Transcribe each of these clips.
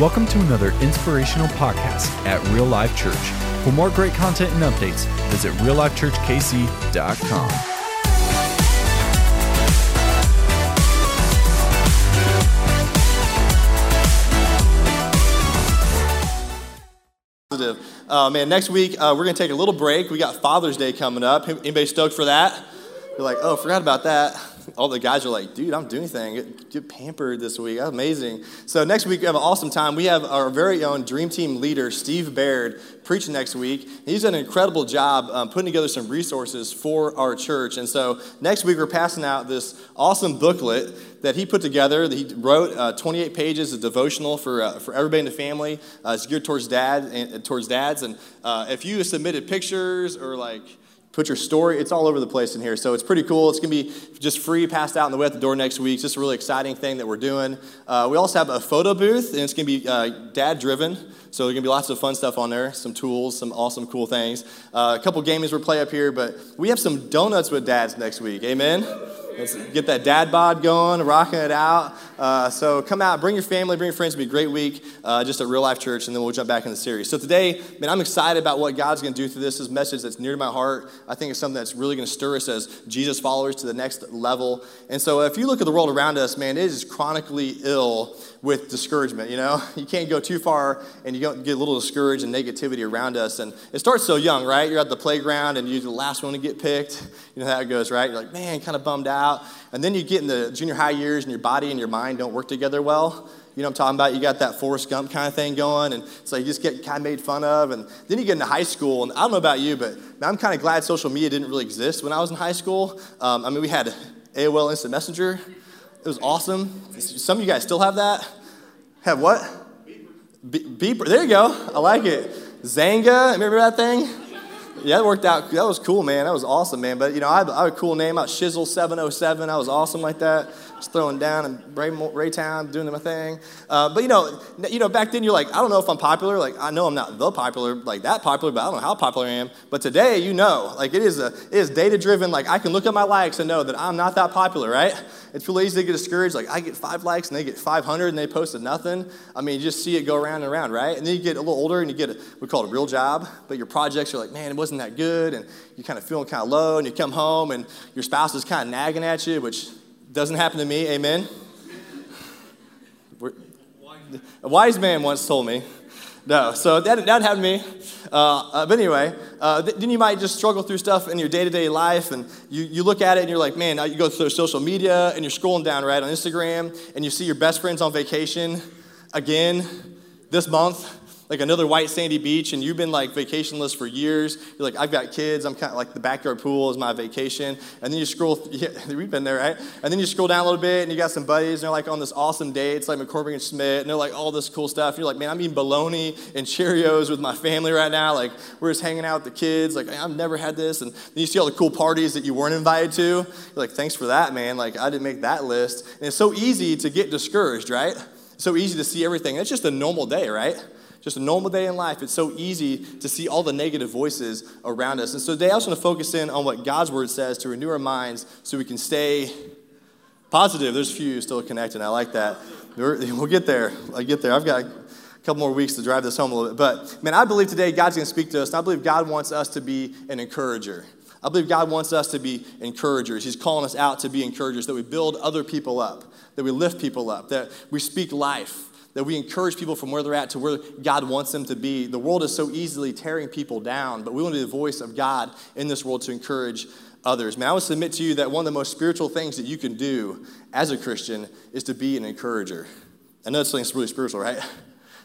Welcome to another inspirational podcast at Real Life Church. For more great content and updates, visit reallifechurchkc.com. positive. Uh, man, next week uh, we're gonna take a little break. We got Father's Day coming up. Anybody stoked for that? You're like, oh, forgot about that. All the guys are like, dude, I'm doing anything. Get, pampered this week. That's amazing. So next week we have an awesome time. We have our very own Dream Team leader, Steve Baird, preaching next week. He's done an incredible job um, putting together some resources for our church. And so next week we're passing out this awesome booklet that he put together. That he wrote uh, 28 pages of devotional for, uh, for everybody in the family. Uh, it's geared towards dad and towards dads. And uh, if you submitted pictures or like put your story. It's all over the place in here. So it's pretty cool. It's going to be just free, passed out in the way at the door next week. It's just a really exciting thing that we're doing. Uh, we also have a photo booth, and it's going to be uh, dad driven. So there's going to be lots of fun stuff on there, some tools, some awesome, cool things. Uh, a couple games we'll play up here, but we have some donuts with dads next week. Amen? Let's get that dad bod going, rocking it out. Uh, so come out, bring your family, bring your friends. It'll be a great week, uh, just at Real Life Church, and then we'll jump back in the series. So today, man, I'm excited about what God's going to do through this. This message that's near to my heart. I think it's something that's really going to stir us as Jesus followers to the next level. And so if you look at the world around us, man, it is chronically ill with discouragement. You know, you can't go too far, and you get a little discouraged and negativity around us. And it starts so young, right? You're at the playground, and you're the last one to get picked. You know how it goes, right? You're like, man, kind of bummed out. And then you get in the junior high years, and your body and your mind don't work together well. You know what I'm talking about? You got that Forrest Gump kind of thing going, and so you just get kind of made fun of. And then you get into high school, and I don't know about you, but I'm kind of glad social media didn't really exist when I was in high school. Um, I mean, we had AOL Instant Messenger. It was awesome. Some of you guys still have that? Have what? Be- beeper. There you go. I like it. Xanga. Remember that thing? Yeah, that worked out. That was cool, man. That was awesome, man. But, you know, I have, I had a cool name. I was Shizzle707. I was awesome like that. Just throwing down in Ray, Raytown, doing my thing. Uh, but, you know, you know, back then you're like, I don't know if I'm popular. Like, I know I'm not the popular, like that popular, but I don't know how popular I am. But today, you know, like it is, a, it is data driven. Like, I can look at my likes and know that I'm not that popular, right? It's real easy to get discouraged. Like, I get five likes and they get 500 and they posted nothing. I mean, you just see it go around and around, right? And then you get a little older and you get a, we call it a real job, but your projects are like, man, wasn't that good. And you're kind of feeling kind of low and you come home and your spouse is kind of nagging at you, which doesn't happen to me. Amen. A wise man once told me. No, so that, that happened to me. Uh, uh, but anyway, uh, then you might just struggle through stuff in your day to day life, and you, you look at it and you're like, man, you go through social media and you're scrolling down, right, on Instagram, and you see your best friends on vacation again this month like another white sandy beach and you've been like vacationless for years. You're like i've got kids. I'm kind of like the backyard pool is my vacation. And then you scroll yeah, we've been there right? And then you scroll down a little bit and you got some buddies and they're like on this awesome date. It's like mccormick and schmidt and they're like all this cool stuff. And you're like man i'm eating bologna and cheerios with my family right now. Like we're just hanging out with the kids. Like i've never had this. And then you see all the cool parties that you weren't invited to. You're like thanks for that man. Like i didn't make that list. And it's so easy to get discouraged right? So easy to see everything. It's just a normal day right just a normal day in life, it's so easy to see all the negative voices around us. And so today I just want to focus in on what God's word says to renew our minds so we can stay positive. There's a few still connecting. I like that. We'll get there. I get there. I've got a couple more weeks to drive this home a little bit. But man, I believe today God's going to speak to us. And I believe God wants us to be an encourager. I believe God wants us to be encouragers. He's calling us out to be encouragers, that we build other people up, that we lift people up, that we speak life, that we encourage people from where they're at to where God wants them to be. The world is so easily tearing people down, but we want to be the voice of God in this world to encourage others. Man, I would submit to you that one of the most spiritual things that you can do as a Christian is to be an encourager. I know it's really spiritual, right?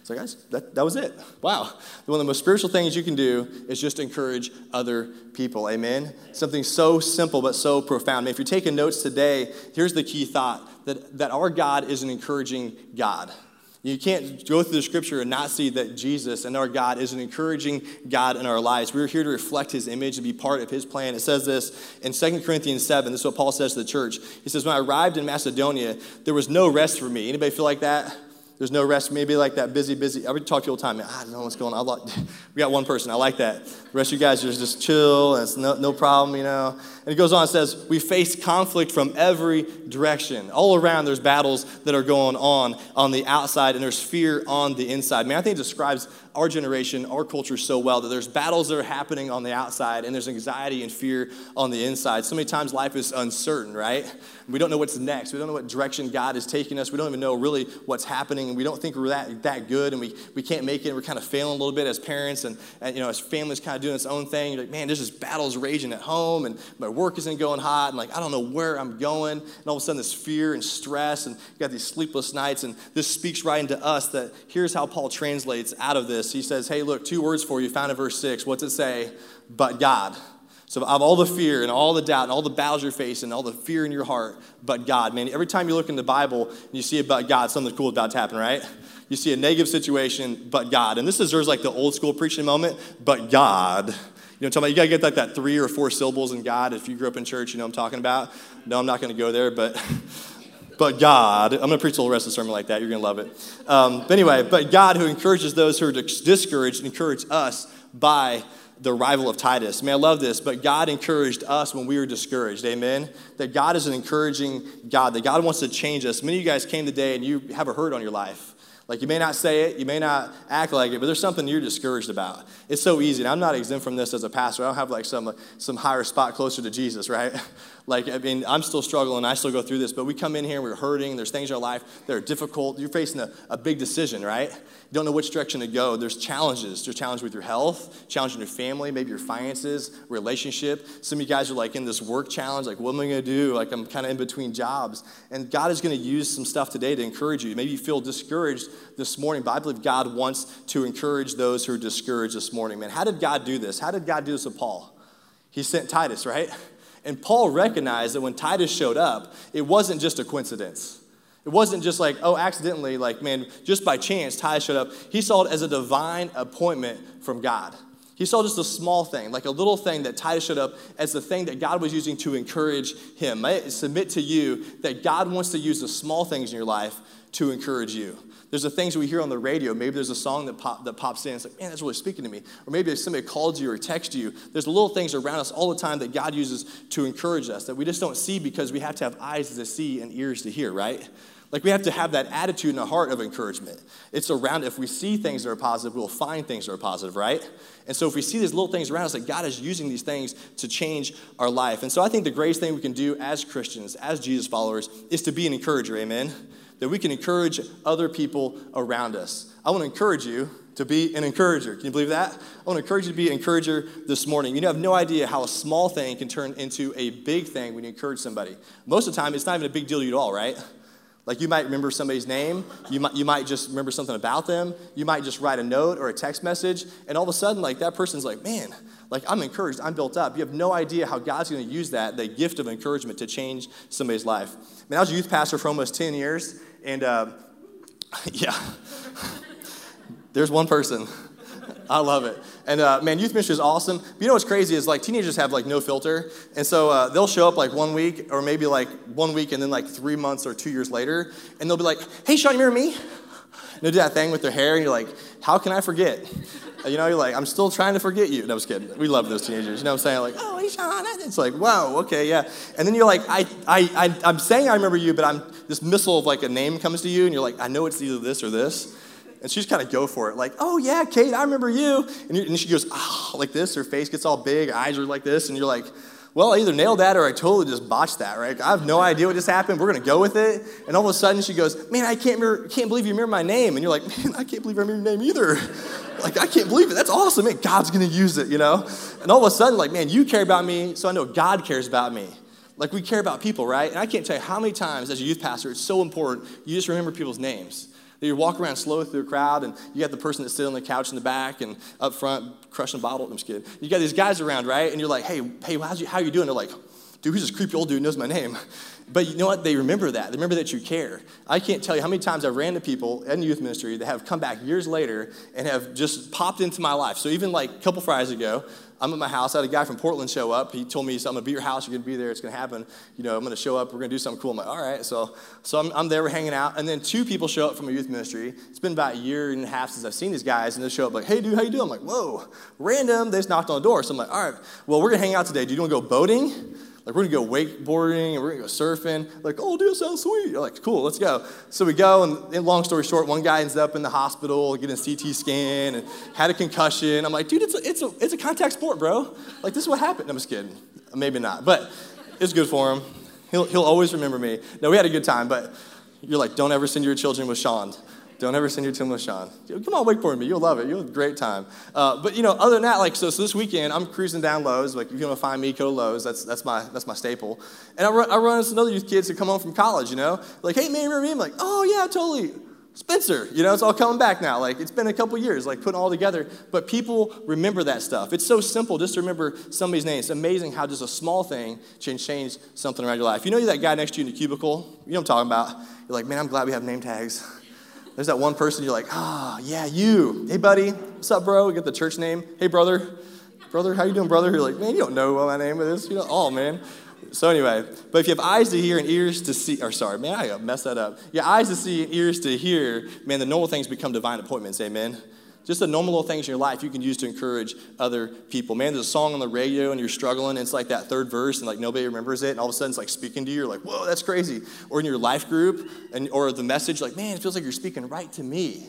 So, guys, that, that was it. Wow. One of the most spiritual things you can do is just encourage other people. Amen? Something so simple but so profound. Man, if you're taking notes today, here's the key thought that, that our God is an encouraging God. You can't go through the scripture and not see that Jesus and our God is an encouraging God in our lives. We're here to reflect his image and be part of his plan. It says this in 2 Corinthians 7. This is what Paul says to the church. He says, When I arrived in Macedonia, there was no rest for me. Anybody feel like that? There's no rest. Maybe like that busy, busy. I would talk to you all the time. I don't know what's going on. I like, we got one person. I like that. The rest of you guys are just chill and it's no, no problem, you know. And it goes on and says, We face conflict from every direction. All around, there's battles that are going on on the outside and there's fear on the inside. Man, I think it describes our generation, our culture so well that there's battles that are happening on the outside and there's anxiety and fear on the inside. So many times life is uncertain, right? We don't know what's next. We don't know what direction God is taking us. We don't even know really what's happening and we don't think we're that, that good and we, we can't make it. We're kind of failing a little bit as parents and, and you know, as families kind of doing its own thing. You're like, man, there's just battles raging at home and my work isn't going hot and like, I don't know where I'm going. And all of a sudden this fear and stress and you got these sleepless nights and this speaks right into us that here's how Paul translates out of this. He says, Hey, look, two words for you found in verse 6. What's it say? But God. So, of all the fear and all the doubt and all the battles you're facing, all the fear in your heart, but God. Man, every time you look in the Bible and you see about God, something cool about to happen, right? You see a negative situation, but God. And this deserves like the old school preaching moment, but God. You know talking about? You gotta get like that three or four syllables in God. If you grew up in church, you know I'm talking about. No, I'm not gonna go there, but but God, I'm going to preach the whole rest of the sermon like that. You're going to love it. Um, but anyway, but God who encourages those who are discouraged, encourage us by the arrival of Titus. Man, I love this, but God encouraged us when we were discouraged. Amen? That God is an encouraging God, that God wants to change us. Many of you guys came today and you have a hurt on your life. Like you may not say it, you may not act like it, but there's something you're discouraged about. It's so easy. And I'm not exempt from this as a pastor. I don't have like some, some higher spot closer to Jesus, right? Like, I mean, I'm still struggling. I still go through this, but we come in here, we're hurting. There's things in our life that are difficult. You're facing a, a big decision, right? You don't know which direction to go. There's challenges. There's challenges with your health, challenge in your family, maybe your finances, relationship. Some of you guys are like in this work challenge, like, what am I to do? Like, I'm kind of in between jobs. And God is to use some stuff today to encourage you. Maybe you feel discouraged this morning, but I believe God wants to encourage those who are discouraged this morning. Man, how did God do this? How did God do this with Paul? He sent Titus, right? And Paul recognized that when Titus showed up, it wasn't just a coincidence. It wasn't just like, oh, accidentally, like, man, just by chance, Titus showed up. He saw it as a divine appointment from God. He saw just a small thing, like a little thing that Titus showed up as the thing that God was using to encourage him. I submit to you that God wants to use the small things in your life to encourage you. There's the things we hear on the radio. Maybe there's a song that, pop, that pops in. It's like, man, that's really speaking to me. Or maybe if somebody called you or texted you. There's little things around us all the time that God uses to encourage us that we just don't see because we have to have eyes to see and ears to hear, right? Like we have to have that attitude and a heart of encouragement. It's around, if we see things that are positive, we'll find things that are positive, right? And so if we see these little things around us, that God is using these things to change our life. And so I think the greatest thing we can do as Christians, as Jesus followers, is to be an encourager, amen? that we can encourage other people around us. I want to encourage you to be an encourager. Can you believe that? I want to encourage you to be an encourager this morning. You have no idea how a small thing can turn into a big thing when you encourage somebody. Most of the time, it's not even a big deal to you at all, right? Like you might remember somebody's name, you might, you might just remember something about them, you might just write a note or a text message, and all of a sudden, like that person's like, man, like I'm encouraged, I'm built up. You have no idea how God's going to use that, the gift of encouragement, to change somebody's life. I mean, I was a youth pastor for almost 10 years, and uh, yeah, there's one person. I love it. And uh, man, youth ministry is awesome. But you know what's crazy is like teenagers have like no filter. And so uh, they'll show up like one week or maybe like one week and then like three months or two years later. And they'll be like, hey, Sean, you remember me? And they'll do that thing with their hair. And you're like, how can I forget? You know, you're like, I'm still trying to forget you. No, I was kidding. We love those teenagers. You know what I'm saying? Like, oh, hey, Sean. It's like, wow, okay, yeah. And then you're like, I, I, I, I'm saying I remember you, but I'm this missile of like a name comes to you, and you're like, I know it's either this or this. And she just kind of go for it, like, oh yeah, Kate, I remember you. And, and she goes, ah, oh, like this. Her face gets all big, eyes are like this, and you're like, well, I either nailed that or I totally just botched that, right? I have no idea what just happened. We're going to go with it. And all of a sudden she goes, man, I can't, remember, can't believe you remember my name. And you're like, man, I can't believe I remember your name either. like, I can't believe it. That's awesome. Man, God's going to use it, you know? And all of a sudden, like, man, you care about me, so I know God cares about me. Like, we care about people, right? And I can't tell you how many times as a youth pastor, it's so important, you just remember people's names. You walk around slow through a crowd, and you got the person that's sitting on the couch in the back and up front crushing a bottle. I'm just kidding. You got these guys around, right? And you're like, hey, hey, how's you, how you doing? They're like, dude, who's this creepy old dude knows my name? But you know what? They remember that. They remember that you care. I can't tell you how many times I've ran to people in youth ministry that have come back years later and have just popped into my life. So even like a couple Fridays ago, I'm at my house. I had a guy from Portland show up. He told me, so I'm going to be your house. You're going to be there. It's going to happen. You know, I'm going to show up. We're going to do something cool. I'm like, all right. So, so I'm, I'm there. We're hanging out. And then two people show up from a youth ministry. It's been about a year and a half since I've seen these guys. And they show up like, hey, dude, how you doing? I'm like, whoa, random. They just knocked on the door. So I'm like, all right, well, we're going to hang out today. Do you want to go boating? Like, we're gonna go wakeboarding and we're gonna go surfing. Like, oh, dude, sounds sweet. You're like, cool, let's go. So we go, and, and long story short, one guy ends up in the hospital getting a CT scan and had a concussion. I'm like, dude, it's a, it's a, it's a contact sport, bro. Like, this is what happened. I'm just kidding. Maybe not, but it's good for him. He'll, he'll always remember me. No, we had a good time, but you're like, don't ever send your children with Sean. Don't ever send your Tim LaShawn. Come on, wakeboard with me. You'll love it. You'll have a great time. Uh, but you know, other than that, like so, so this weekend I'm cruising down Lowe's. Like if you want to find me, go to Lowe's. That's that's my that's my staple. And I run, I run into other youth kids who come home from college. You know, like hey man, remember me? I'm like, oh yeah, totally. Spencer, you know, it's all coming back now. Like, it's been a couple years, like, putting all together. But people remember that stuff. It's so simple just to remember somebody's name. It's amazing how just a small thing can change something around your life. You know you that guy next to you in the cubicle? You know what I'm talking about? You're like, man, I'm glad we have name tags. There's that one person you're like, ah, oh, yeah, you. Hey, buddy, what's up, bro? We get the church name. Hey, brother, brother, how you doing, brother? You're like, man, you don't know what my name is. You know, oh, man. So anyway, but if you have eyes to hear and ears to see, or sorry, man, I messed that up. Your eyes to see and ears to hear, man, the normal things become divine appointments. Amen. Just the normal little things in your life you can use to encourage other people. Man, there's a song on the radio and you're struggling, and it's like that third verse, and like nobody remembers it, and all of a sudden it's like speaking to you. You're like, whoa, that's crazy. Or in your life group, and or the message, like, man, it feels like you're speaking right to me.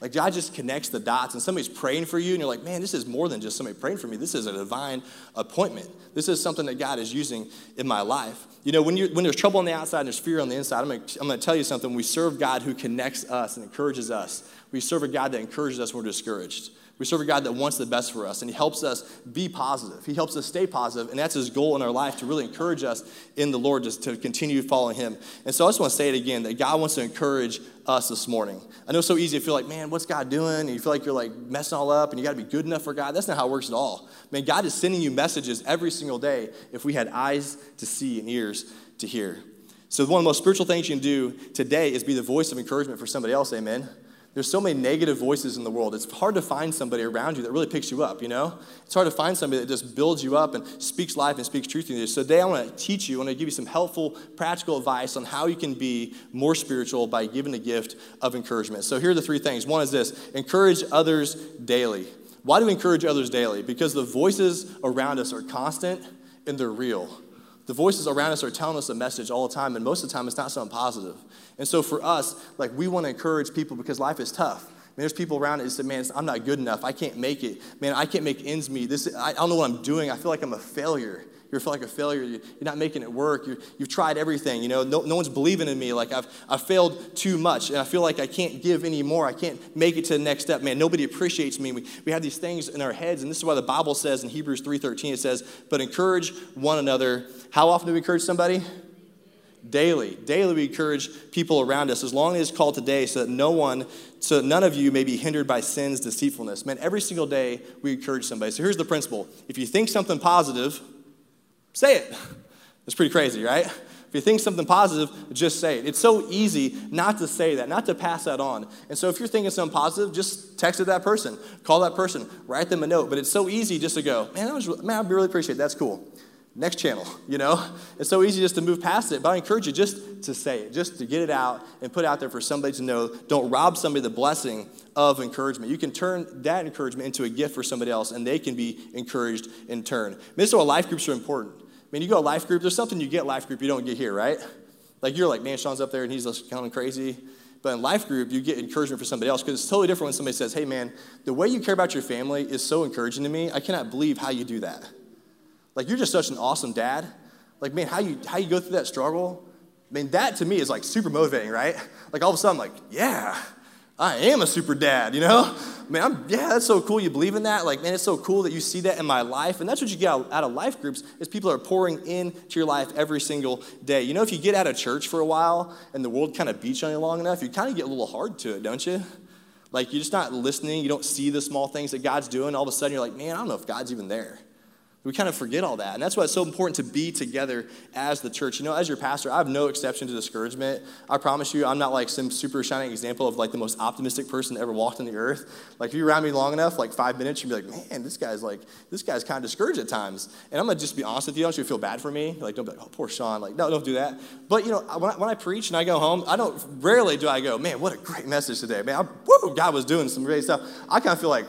Like God just connects the dots, and somebody's praying for you, and you're like, man, this is more than just somebody praying for me. This is a divine appointment. This is something that God is using in my life. You know, when, you when there's trouble on the outside and there's fear on the inside, I'm going I'm gonna tell you something. We serve God who connects us and encourages us. We serve a God that encourages us when we're discouraged. We serve a God that wants the best for us, and He helps us be positive. He helps us stay positive, and that's His goal in our life to really encourage us in the Lord just to continue following Him. And so I just want to say it again that God wants to encourage us this morning. I know it's so easy to feel like, man, what's God doing? And you feel like you're like messing all up, and you got to be good enough for God. That's not how it works at all. Man, God is sending you messages every single day if we had eyes to see and ears to hear. So, one of the most spiritual things you can do today is be the voice of encouragement for somebody else. Amen. There's so many negative voices in the world. It's hard to find somebody around you that really picks you up, you know? It's hard to find somebody that just builds you up and speaks life and speaks truth to you. So today I want to teach you, I want to give you some helpful, practical advice on how you can be more spiritual by giving the gift of encouragement. So here are the three things. One is this encourage others daily. Why do we encourage others daily? Because the voices around us are constant and they're real. The voices around us are telling us a message all the time, and most of the time it's not something positive. And so for us, like we want to encourage people because life is tough. I there's people around it that say, man, I'm not good enough. I can't make it. Man, I can't make ends meet. This, I, I don't know what I'm doing. I feel like I'm a failure. You feel like a failure. You're not making it work. you have tried everything. You know, no, no one's believing in me. Like I've, I've failed too much, and I feel like I can't give anymore. I can't make it to the next step. Man, nobody appreciates me. We, we have these things in our heads, and this is why the Bible says in Hebrews 3.13, it says, but encourage one another. How often do we encourage somebody? daily. Daily, we encourage people around us as long as it's called today so that no one, so that none of you may be hindered by sin's deceitfulness. Man, every single day we encourage somebody. So here's the principle if you think something positive, say it. It's pretty crazy, right? If you think something positive, just say it. It's so easy not to say that, not to pass that on. And so if you're thinking something positive, just text it that person, call that person, write them a note. But it's so easy just to go, man, that was, man, I really appreciate it. That's cool next channel, you know? It's so easy just to move past it, but I encourage you just to say it, just to get it out and put it out there for somebody to know. Don't rob somebody the blessing of encouragement. You can turn that encouragement into a gift for somebody else, and they can be encouraged in turn. I mean, why life groups are important. I mean, you go to life group, there's something you get life group you don't get here, right? Like you're like, man, Sean's up there and he's just kind of crazy. But in life group, you get encouragement for somebody else because it's totally different when somebody says, hey, man, the way you care about your family is so encouraging to me. I cannot believe how you do that. Like you're just such an awesome dad. Like, man, how you how you go through that struggle? I mean, that to me is like super motivating, right? Like all of a sudden, I'm like, yeah, I am a super dad, you know? Man, I'm, yeah, that's so cool. You believe in that? Like, man, it's so cool that you see that in my life. And that's what you get out, out of life groups is people are pouring into your life every single day. You know, if you get out of church for a while and the world kind of beats on you long enough, you kind of get a little hard to it, don't you? Like, you're just not listening. You don't see the small things that God's doing. All of a sudden, you're like, man, I don't know if God's even there. We kind of forget all that. And that's why it's so important to be together as the church. You know, as your pastor, I have no exception to discouragement. I promise you, I'm not like some super shining example of like the most optimistic person that ever walked on the earth. Like if you're around me long enough, like five minutes, you'd be like, man, this guy's like, this guy's kind of discouraged at times. And I'm gonna just be honest with you, I don't you feel bad for me. Like, don't be like, oh, poor Sean. Like, no, don't do that. But you know, when I, when I preach and I go home, I don't, rarely do I go, man, what a great message today. Man, I, woo, God was doing some great stuff. I kind of feel like,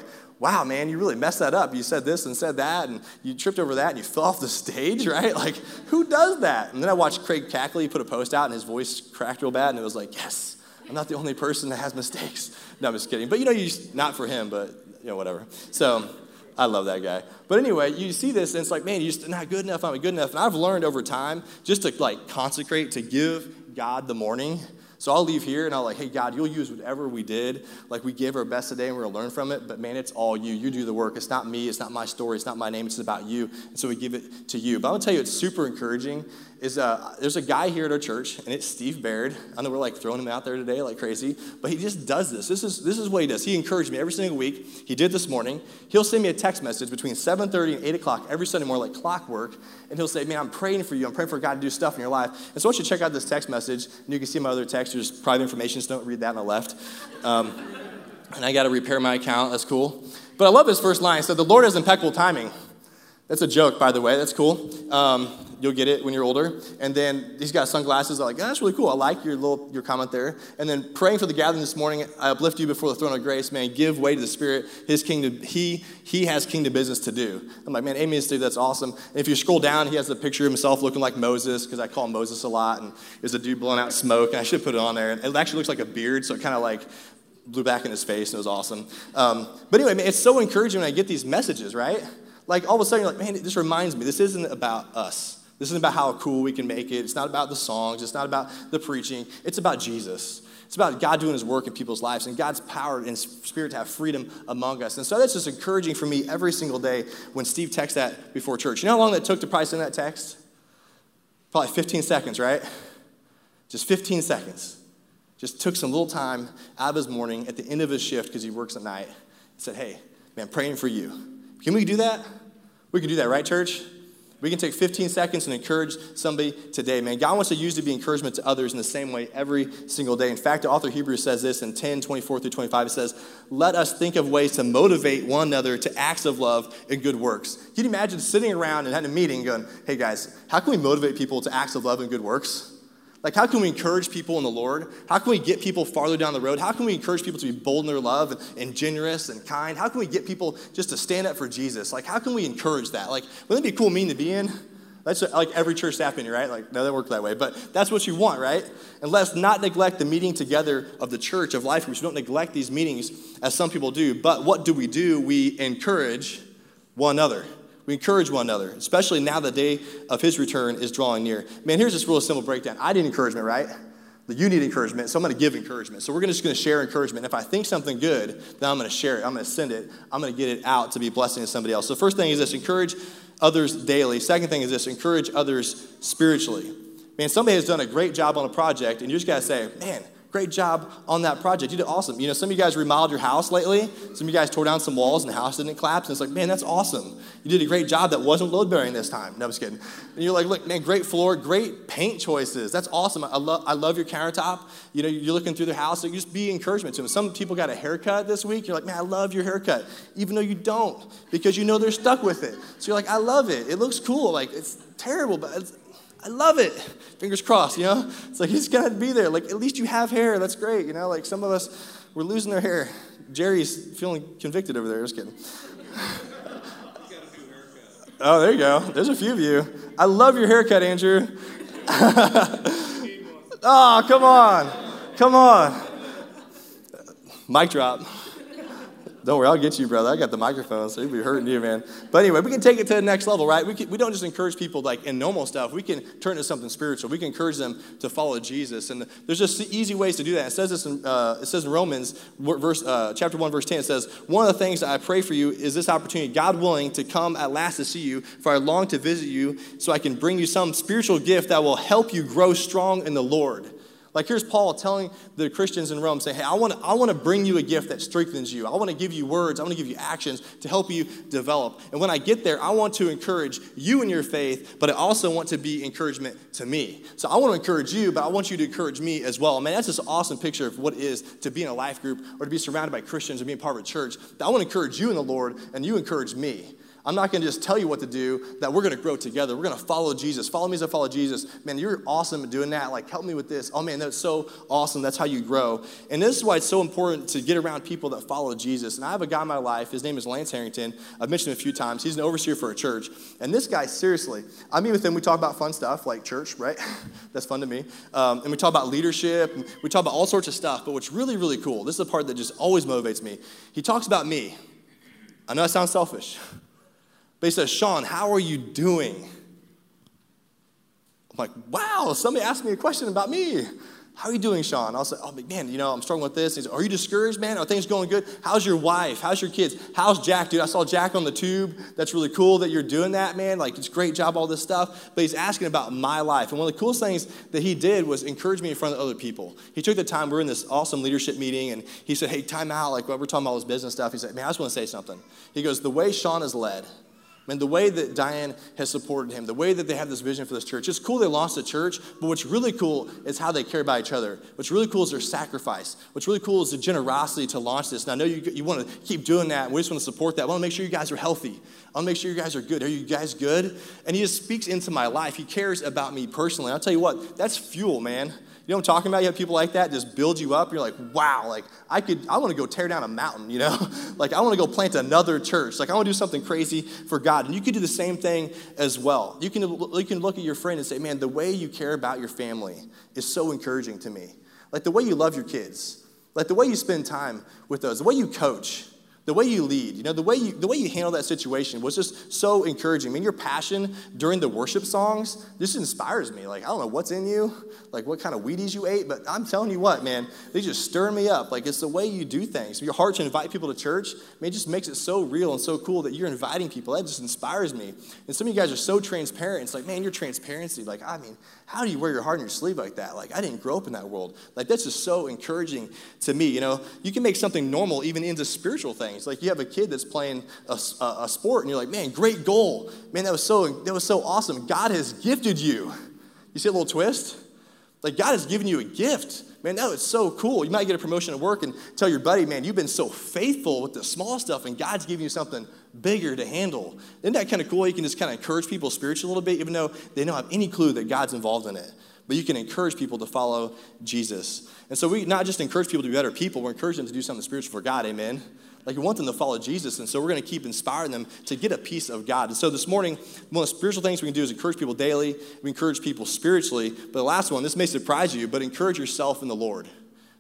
wow, man, you really messed that up. You said this and said that, and you tripped over that, and you fell off the stage, right? Like, who does that? And then I watched Craig Cackley put a post out, and his voice cracked real bad, and it was like, yes, I'm not the only person that has mistakes. No, I'm just kidding. But you know, you not for him, but you know, whatever. So I love that guy. But anyway, you see this, and it's like, man, you're just not good enough. I'm good enough. And I've learned over time just to like consecrate, to give God the morning so I'll leave here and I'll like, hey, God, you'll use whatever we did. Like we gave our best today and we're gonna learn from it. But man, it's all you. You do the work. It's not me. It's not my story. It's not my name. It's about you. And so we give it to you. But I'm gonna tell you, it's super encouraging. Is uh, there's a guy here at our church and it's Steve Baird. I know we're like throwing him out there today like crazy, but he just does this. This is this is what he does. He encouraged me every single week. He did this morning. He'll send me a text message between 7:30 and 8 o'clock every Sunday morning, like clockwork, and he'll say, "Man, I'm praying for you. I'm praying for God to do stuff in your life." And so I want you to check out this text message, and you can see my other text. There's private information so don't read that on the left. Um, and I got to repair my account. That's cool. But I love this first line. Said, The Lord has impeccable timing. That's a joke, by the way. That's cool. Um, you'll get it when you're older. And then he's got sunglasses. I'm like, oh, that's really cool. I like your little your comment there. And then praying for the gathering this morning, I uplift you before the throne of grace, man. Give way to the Spirit. His kingdom, he he has kingdom business to do. I'm like, man, amen, Steve. That's awesome. And if you scroll down, he has the picture of himself looking like Moses because I call Moses a lot. And there's a dude blowing out smoke, and I should put it on there. And it actually looks like a beard, so it kind of like blew back in his face, and it was awesome. Um, but anyway, man, it's so encouraging when I get these messages, right? Like all of a sudden, you're like, man, this reminds me, this isn't about us. This isn't about how cool we can make it. It's not about the songs. It's not about the preaching. It's about Jesus. It's about God doing his work in people's lives and God's power and spirit to have freedom among us. And so that's just encouraging for me every single day when Steve texts that before church. You know how long that took to probably send that text? Probably 15 seconds, right? Just 15 seconds. Just took some little time out of his morning at the end of his shift because he works at night. He said, Hey, man, praying for you. Can we do that? We can do that, right, church? We can take 15 seconds and encourage somebody today, man. God wants to use to be encouragement to others in the same way every single day. In fact, the author of Hebrews says this in 10, 24 through 25. It says, Let us think of ways to motivate one another to acts of love and good works. Can you imagine sitting around and having a meeting going, Hey guys, how can we motivate people to acts of love and good works? Like, how can we encourage people in the Lord? How can we get people farther down the road? How can we encourage people to be bold in their love and, and generous and kind? How can we get people just to stand up for Jesus? Like, how can we encourage that? Like, wouldn't it be a cool meeting to be in? That's like every church staff meeting, right? Like, no, that work that way. But that's what you want, right? And let's not neglect the meeting together of the church of life groups. We don't neglect these meetings as some people do. But what do we do? We encourage one another. We encourage one another, especially now the day of his return is drawing near. Man, here's this real simple breakdown. I need encouragement, right? You need encouragement, so I'm going to give encouragement. So we're just going to share encouragement. If I think something good, then I'm going to share it. I'm going to send it. I'm going to get it out to be a blessing to somebody else. So first thing is this: encourage others daily. Second thing is this: encourage others spiritually. Man, somebody has done a great job on a project, and you just got to say, man, Great job on that project. You did awesome. You know, some of you guys remodeled your house lately. Some of you guys tore down some walls and the house didn't collapse. And it's like, man, that's awesome. You did a great job that wasn't load bearing this time. No, I'm just kidding. And you're like, look, man, great floor, great paint choices. That's awesome. I love, I love your countertop. You know, you're looking through the house. So you just be encouragement to them. Some people got a haircut this week. You're like, man, I love your haircut, even though you don't, because you know they're stuck with it. So you're like, I love it. It looks cool. Like it's terrible, but it's, I love it. Fingers crossed, you know? It's like he's gonna be there. Like, at least you have hair. That's great, you know? Like some of us, we're losing our hair. Jerry's feeling convicted over there. Just kidding. oh, there you go. There's a few of you. I love your haircut, Andrew. oh, come on. Come on. Mic drop. Don't worry, I'll get you, brother. I got the microphone, so you'll be hurting you, man. But anyway, we can take it to the next level, right? We, can, we don't just encourage people like in normal stuff. We can turn to something spiritual. We can encourage them to follow Jesus, and there's just easy ways to do that. It says this in uh, it says in Romans, verse uh, chapter one, verse ten. It says, "One of the things I pray for you is this opportunity, God willing, to come at last to see you. For I long to visit you, so I can bring you some spiritual gift that will help you grow strong in the Lord." Like here's Paul telling the Christians in Rome, saying, Hey, I want to I want to bring you a gift that strengthens you. I want to give you words, I want to give you actions to help you develop. And when I get there, I want to encourage you in your faith, but I also want to be encouragement to me. So I want to encourage you, but I want you to encourage me as well. Man, that's just an awesome picture of what it is to be in a life group or to be surrounded by Christians or being part of a church. I want to encourage you in the Lord, and you encourage me. I'm not going to just tell you what to do, that we're going to grow together. We're going to follow Jesus. Follow me as I follow Jesus. Man, you're awesome at doing that. Like, help me with this. Oh, man, that's so awesome. That's how you grow. And this is why it's so important to get around people that follow Jesus. And I have a guy in my life. His name is Lance Harrington. I've mentioned him a few times. He's an overseer for a church. And this guy, seriously, I meet with him. We talk about fun stuff like church, right? that's fun to me. Um, and we talk about leadership. We talk about all sorts of stuff. But what's really, really cool, this is the part that just always motivates me. He talks about me. I know that sounds selfish. But he says, Sean, how are you doing? I'm like, wow, somebody asked me a question about me. How are you doing, Sean? I'll say, oh, man, you know, I'm struggling with this. He's, are you discouraged, man? Are things going good? How's your wife? How's your kids? How's Jack, dude? I saw Jack on the tube. That's really cool that you're doing that, man. Like, it's great job, all this stuff. But he's asking about my life. And one of the coolest things that he did was encourage me in front of other people. He took the time, we are in this awesome leadership meeting, and he said, hey, time out. Like, we're talking about all this business stuff. He said, man, I just want to say something. He goes, the way Sean is led, Man, the way that Diane has supported him, the way that they have this vision for this church, it's cool they launched a church, but what's really cool is how they care about each other. What's really cool is their sacrifice. What's really cool is the generosity to launch this. And I know you, you want to keep doing that, we just want to support that. I want to make sure you guys are healthy. I want to make sure you guys are good. Are you guys good? And he just speaks into my life. He cares about me personally. I'll tell you what, that's fuel, man. You know what I'm talking about? You have people like that just build you up. You're like, wow, like I could, I want to go tear down a mountain, you know? like I want to go plant another church. Like I want to do something crazy for God. And you could do the same thing as well. You can, you can look at your friend and say, man, the way you care about your family is so encouraging to me. Like the way you love your kids, like the way you spend time with those, the way you coach, the way you lead, you know, the way you, the way you handle that situation was just so encouraging. I mean, your passion during the worship songs just inspires me. Like, I don't know what's in you, like what kind of Wheaties you ate, but I'm telling you what, man, they just stir me up. Like, it's the way you do things. Your heart to invite people to church, I mean, it just makes it so real and so cool that you're inviting people. That just inspires me. And some of you guys are so transparent. It's like, man, your transparency, like, I mean, how do you wear your heart on your sleeve like that? Like, I didn't grow up in that world. Like, that's just so encouraging to me. You know, you can make something normal even into spiritual things. It's like, you have a kid that's playing a, a, a sport, and you're like, man, great goal. Man, that was so that was so awesome. God has gifted you. You see a little twist? Like, God has given you a gift. Man, that was so cool. You might get a promotion at work and tell your buddy, man, you've been so faithful with the small stuff, and God's giving you something bigger to handle. Isn't that kind of cool? You can just kind of encourage people spiritually a little bit, even though they don't have any clue that God's involved in it. But you can encourage people to follow Jesus. And so we not just encourage people to be better people, we're encouraging them to do something spiritual for God. Amen. Like we want them to follow Jesus, and so we're going to keep inspiring them to get a piece of God. And so this morning, one of the spiritual things we can do is encourage people daily. We encourage people spiritually. But the last one, this may surprise you, but encourage yourself in the Lord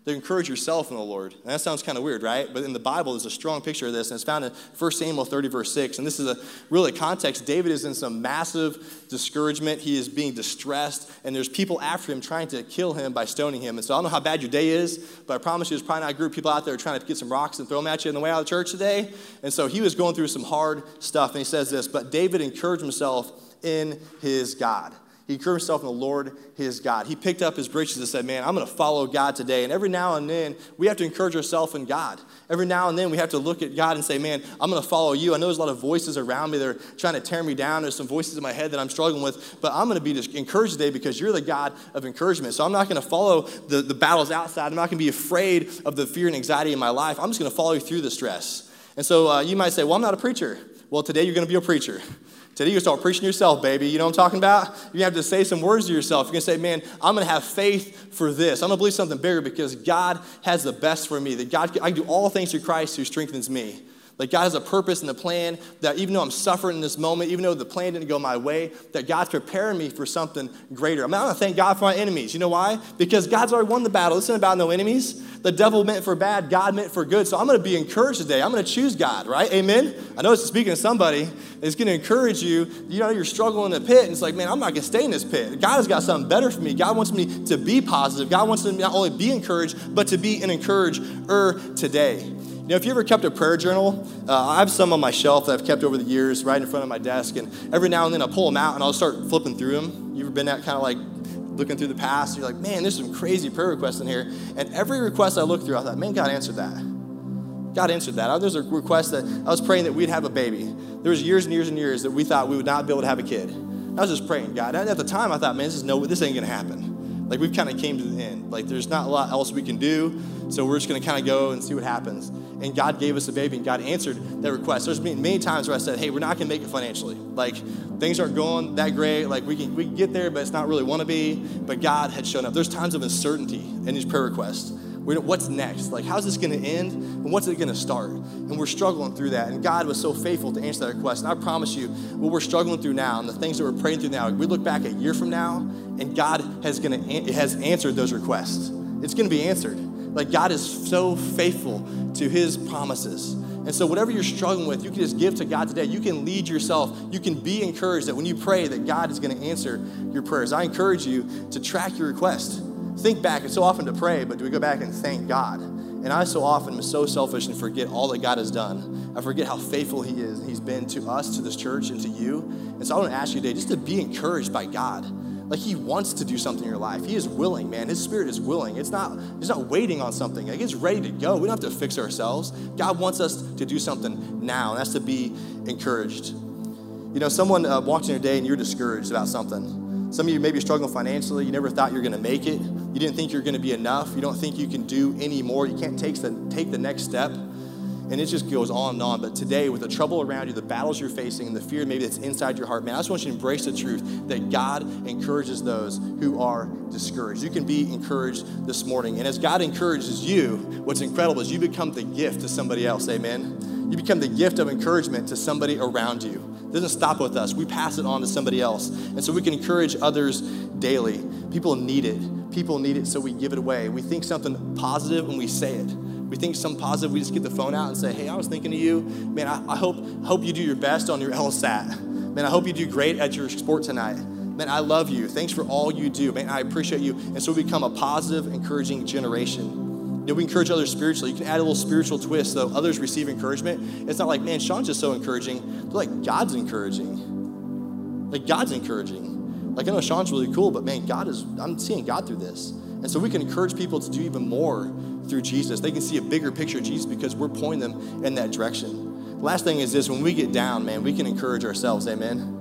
to encourage yourself in the Lord. And that sounds kind of weird, right? But in the Bible, there's a strong picture of this, and it's found in 1 Samuel 30, verse 6. And this is a really context. David is in some massive discouragement. He is being distressed, and there's people after him trying to kill him by stoning him. And so I don't know how bad your day is, but I promise you, there's probably not a group of people out there trying to get some rocks and throw them at you on the way out of the church today. And so he was going through some hard stuff, and he says this, but David encouraged himself in his God. He encouraged himself in the Lord his God. He picked up his breeches and said, Man, I'm going to follow God today. And every now and then, we have to encourage ourselves in God. Every now and then, we have to look at God and say, Man, I'm going to follow you. I know there's a lot of voices around me that are trying to tear me down. There's some voices in my head that I'm struggling with, but I'm going to be encouraged today because you're the God of encouragement. So I'm not going to follow the, the battles outside. I'm not going to be afraid of the fear and anxiety in my life. I'm just going to follow you through the stress. And so uh, you might say, Well, I'm not a preacher. Well, today you're going to be a preacher. Today you start preaching yourself, baby. You know what I'm talking about? You have to say some words to yourself. You're gonna say, man, I'm gonna have faith for this. I'm gonna believe something bigger because God has the best for me. That God, I can do all things through Christ who strengthens me. Like God has a purpose and a plan that even though I'm suffering in this moment, even though the plan didn't go my way, that God's preparing me for something greater. I'm not gonna thank God for my enemies. You know why? Because God's already won the battle. This isn't about no enemies. The devil meant for bad, God meant for good. So I'm gonna be encouraged today. I'm gonna choose God, right? Amen. I know it's speaking to somebody. It's gonna encourage you. You know, you're struggling in the pit, and it's like, man, I'm not gonna stay in this pit. God has got something better for me. God wants me to be positive. God wants me to not only be encouraged, but to be an encourager today. You know, if you ever kept a prayer journal, uh, I have some on my shelf that I've kept over the years right in front of my desk, and every now and then I'll pull them out and I'll start flipping through them. You ever been that kind of like looking through the past. You're like, man, there's some crazy prayer requests in here. And every request I looked through, I thought, man, God answered that. God answered that. There's a request that I was praying that we'd have a baby. There was years and years and years that we thought we would not be able to have a kid. I was just praying, God. And at the time, I thought, man, this is no, this ain't gonna happen. Like we've kind of came to the end. Like there's not a lot else we can do, so we're just gonna kind of go and see what happens. And God gave us a baby, and God answered that request. There's been many times where I said, hey, we're not gonna make it financially. Like things aren't going that great. Like we can we can get there, but it's not really want to be. But God had shown up. There's times of uncertainty in these prayer requests what's next? Like, how's this going to end? And what's it going to start? And we're struggling through that. And God was so faithful to answer that request. And I promise you, what we're struggling through now and the things that we're praying through now, we look back a year from now, and God has, gonna, has answered those requests. It's going to be answered. Like, God is so faithful to his promises. And so, whatever you're struggling with, you can just give to God today. You can lead yourself. You can be encouraged that when you pray, that God is going to answer your prayers. I encourage you to track your request think back. It's so often to pray, but do we go back and thank God? And I so often am so selfish and forget all that God has done. I forget how faithful He is. He's been to us, to this church, and to you. And so I want to ask you today just to be encouraged by God. Like He wants to do something in your life. He is willing, man. His Spirit is willing. It's not. He's not waiting on something. Like it's ready to go. We don't have to fix ourselves. God wants us to do something now, and that's to be encouraged. You know, someone uh, in your day and you're discouraged about something some of you maybe struggling financially. You never thought you were going to make it. You didn't think you're going to be enough. You don't think you can do any more. You can't take the, take the next step. And it just goes on and on. But today, with the trouble around you, the battles you're facing, and the fear maybe that's inside your heart, man, I just want you to embrace the truth that God encourages those who are discouraged. You can be encouraged this morning. And as God encourages you, what's incredible is you become the gift to somebody else. Amen. You become the gift of encouragement to somebody around you. Doesn't stop with us. We pass it on to somebody else. And so we can encourage others daily. People need it. People need it, so we give it away. We think something positive and we say it. We think some positive, we just get the phone out and say, hey, I was thinking of you. Man, I, I hope, hope you do your best on your LSAT. Man, I hope you do great at your sport tonight. Man, I love you. Thanks for all you do. Man, I appreciate you. And so we become a positive, encouraging generation. We encourage others spiritually. You can add a little spiritual twist so others receive encouragement. It's not like, man, Sean's just so encouraging. They're like, God's encouraging. Like, God's encouraging. Like, I know Sean's really cool, but man, God is, I'm seeing God through this. And so we can encourage people to do even more through Jesus. They can see a bigger picture of Jesus because we're pointing them in that direction. Last thing is this when we get down, man, we can encourage ourselves. Amen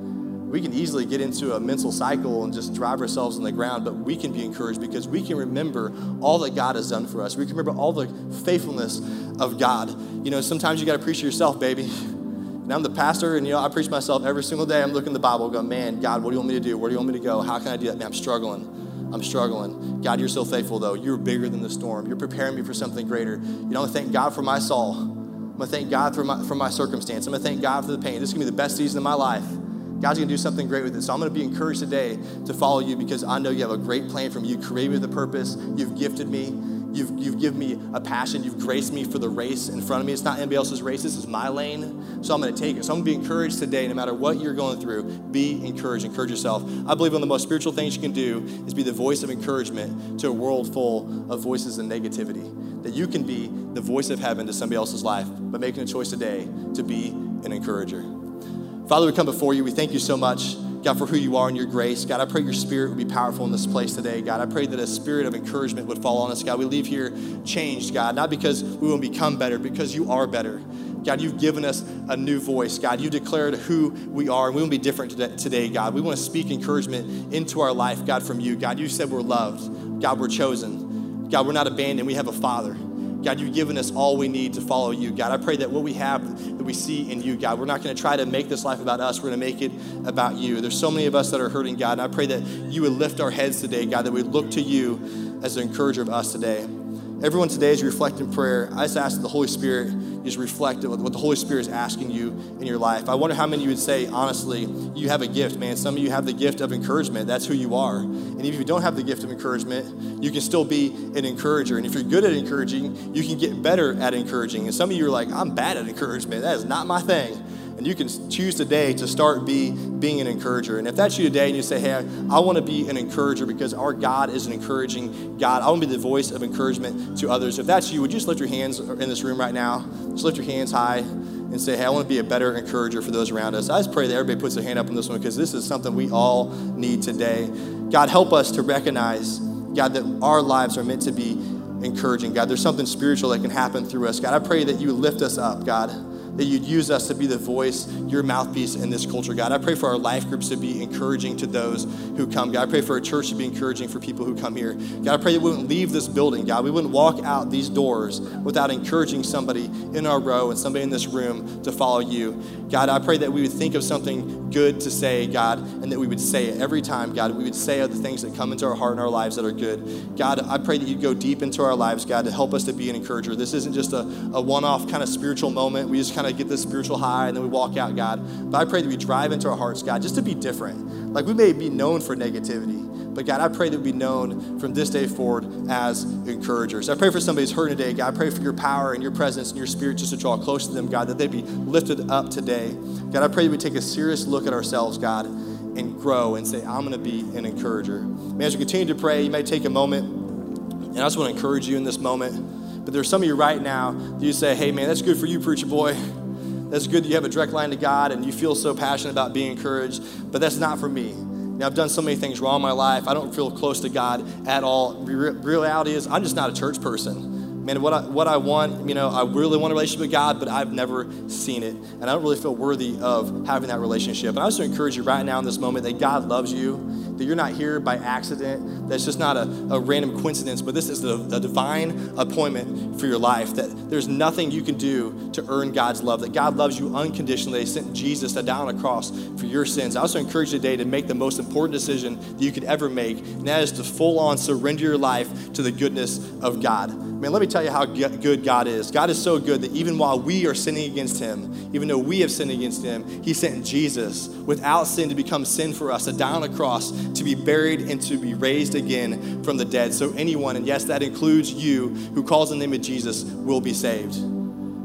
we can easily get into a mental cycle and just drive ourselves in the ground, but we can be encouraged because we can remember all that God has done for us. We can remember all the faithfulness of God. You know, sometimes you got to preach to yourself, baby. And I'm the pastor, and you know, I preach myself every single day. I'm looking at the Bible, going, man, God, what do you want me to do? Where do you want me to go? How can I do that? Man, I'm struggling. I'm struggling. God, you're so faithful, though. You're bigger than the storm. You're preparing me for something greater. You know, I thank God for my soul. I'm gonna thank God for my, for my circumstance. I'm gonna thank God for the pain. This is gonna be the best season of my life. God's gonna do something great with it. So I'm gonna be encouraged today to follow you because I know you have a great plan for me. You created with a purpose, you've gifted me, you've, you've given me a passion, you've graced me for the race in front of me. It's not anybody else's race, this is my lane. So I'm gonna take it. So I'm gonna be encouraged today, no matter what you're going through, be encouraged, encourage yourself. I believe one of the most spiritual things you can do is be the voice of encouragement to a world full of voices and negativity. That you can be the voice of heaven to somebody else's life by making a choice today to be an encourager. Father, we come before you. We thank you so much, God, for who you are and your grace. God, I pray your spirit would be powerful in this place today. God, I pray that a spirit of encouragement would fall on us. God, we leave here changed, God, not because we will become better, because you are better. God, you've given us a new voice. God, you declared who we are, and we will be different today, God. We want to speak encouragement into our life, God, from you. God, you said we're loved. God, we're chosen. God, we're not abandoned. We have a Father. God, you've given us all we need to follow you. God, I pray that what we have, that we see in you, God, we're not going to try to make this life about us. We're going to make it about you. There's so many of us that are hurting, God, and I pray that you would lift our heads today, God, that we look to you as an encourager of us today. Everyone today is reflecting prayer. I just ask that the Holy Spirit is reflective of what the Holy Spirit is asking you in your life. I wonder how many you would say, honestly, you have a gift, man. Some of you have the gift of encouragement. That's who you are. And if you don't have the gift of encouragement, you can still be an encourager. And if you're good at encouraging, you can get better at encouraging. And some of you are like, I'm bad at encouragement. That is not my thing. And you can choose today to start be, being an encourager. And if that's you today and you say, hey, I, I want to be an encourager because our God is an encouraging God, I want to be the voice of encouragement to others. If that's you, would you just lift your hands in this room right now? Just lift your hands high and say, hey, I want to be a better encourager for those around us. I just pray that everybody puts their hand up on this one because this is something we all need today. God, help us to recognize, God, that our lives are meant to be encouraging. God, there's something spiritual that can happen through us. God, I pray that you lift us up, God that you'd use us to be the voice, your mouthpiece in this culture, God. I pray for our life groups to be encouraging to those who come, God. I pray for our church to be encouraging for people who come here. God, I pray that we wouldn't leave this building, God. We wouldn't walk out these doors without encouraging somebody in our row and somebody in this room to follow you. God, I pray that we would think of something good to say, God, and that we would say it every time, God. We would say the things that come into our heart and our lives that are good. God, I pray that you'd go deep into our lives, God, to help us to be an encourager. This isn't just a, a one off kind of spiritual moment. We just kind of get this spiritual high and then we walk out, God. But I pray that we drive into our hearts, God, just to be different. Like we may be known for negativity, but God, I pray that we be known from this day forward as encouragers. I pray for somebody who's hurting today, God. I pray for your power and your presence and your spirit just to draw close to them, God, that they be lifted up today. God, I pray that we take a serious look at ourselves, God, and grow and say, I'm going to be an encourager. Man, as we continue to pray, you may take a moment, and I just want to encourage you in this moment. But there's some of you right now, that you say, hey, man, that's good for you, preacher boy. That's good that you have a direct line to God and you feel so passionate about being encouraged, but that's not for me. Now, I've done so many things wrong in my life. I don't feel close to God at all. Re- reality is, I'm just not a church person man, what I, what I want, you know, I really want a relationship with God, but I've never seen it. And I don't really feel worthy of having that relationship. And I just encourage you right now in this moment that God loves you, that you're not here by accident, that's just not a, a random coincidence, but this is a, a divine appointment for your life, that there's nothing you can do to earn God's love, that God loves you unconditionally. He sent Jesus to die on a cross for your sins. I also encourage you today to make the most important decision that you could ever make, and that is to full on surrender your life to the goodness of God. Man, let me tell you how good God is. God is so good that even while we are sinning against Him, even though we have sinned against Him, He sent Jesus without sin to become sin for us, to die on a cross, to be buried, and to be raised again from the dead. So anyone, and yes, that includes you, who calls the name of Jesus, will be saved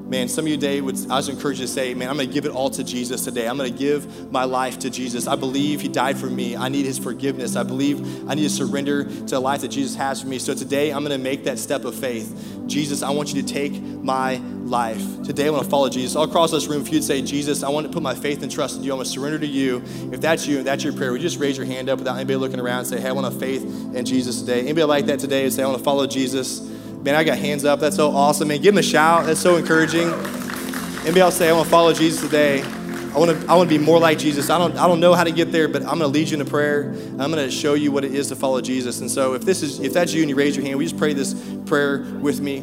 man, some of you today would, I was you to say, man, I'm to give it all to Jesus today. I'm to give my life to Jesus. I believe he died for me. I need his forgiveness. I believe I need to surrender to the life that Jesus has for me. So today I'm to make that step of faith. Jesus, I want you to take my life. Today I want to follow Jesus. All across this room, if you'd say, Jesus, I want to put my faith and trust in you. I want to surrender to you. If that's you, that's your prayer, would you just raise your hand up without anybody looking around and say, hey, I want to faith in Jesus today. Anybody like that today and say, I want to follow Jesus? Man, I got hands up. That's so awesome. Man, give him a shout. That's so encouraging. Anybody else say, I want to follow Jesus today? I want to, I want to be more like Jesus. I don't, I don't know how to get there, but I'm going to lead you in a prayer. I'm going to show you what it is to follow Jesus. And so if this is, if that's you and you raise your hand, we just pray this prayer with me.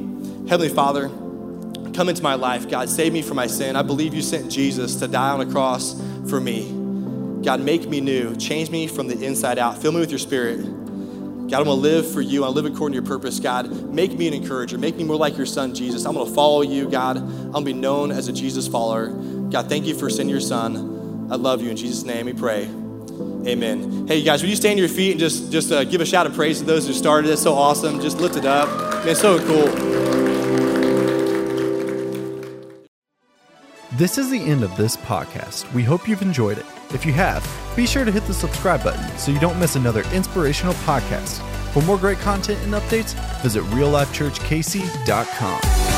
Heavenly Father, come into my life. God, save me from my sin. I believe you sent Jesus to die on a cross for me. God, make me new. Change me from the inside out. Fill me with your spirit. God, I'm going to live for you. I live according to your purpose. God, make me an encourager. Make me more like your son, Jesus. I'm going to follow you, God. I'm going to be known as a Jesus follower. God, thank you for sending your son. I love you. In Jesus' name we pray. Amen. Hey, you guys, would you stand on your feet and just, just uh, give a shout of praise to those who started it? So awesome. Just lift it up. Man, so cool. This is the end of this podcast. We hope you've enjoyed it. If you have, be sure to hit the subscribe button so you don't miss another inspirational podcast. For more great content and updates, visit reallifechurchkc.com.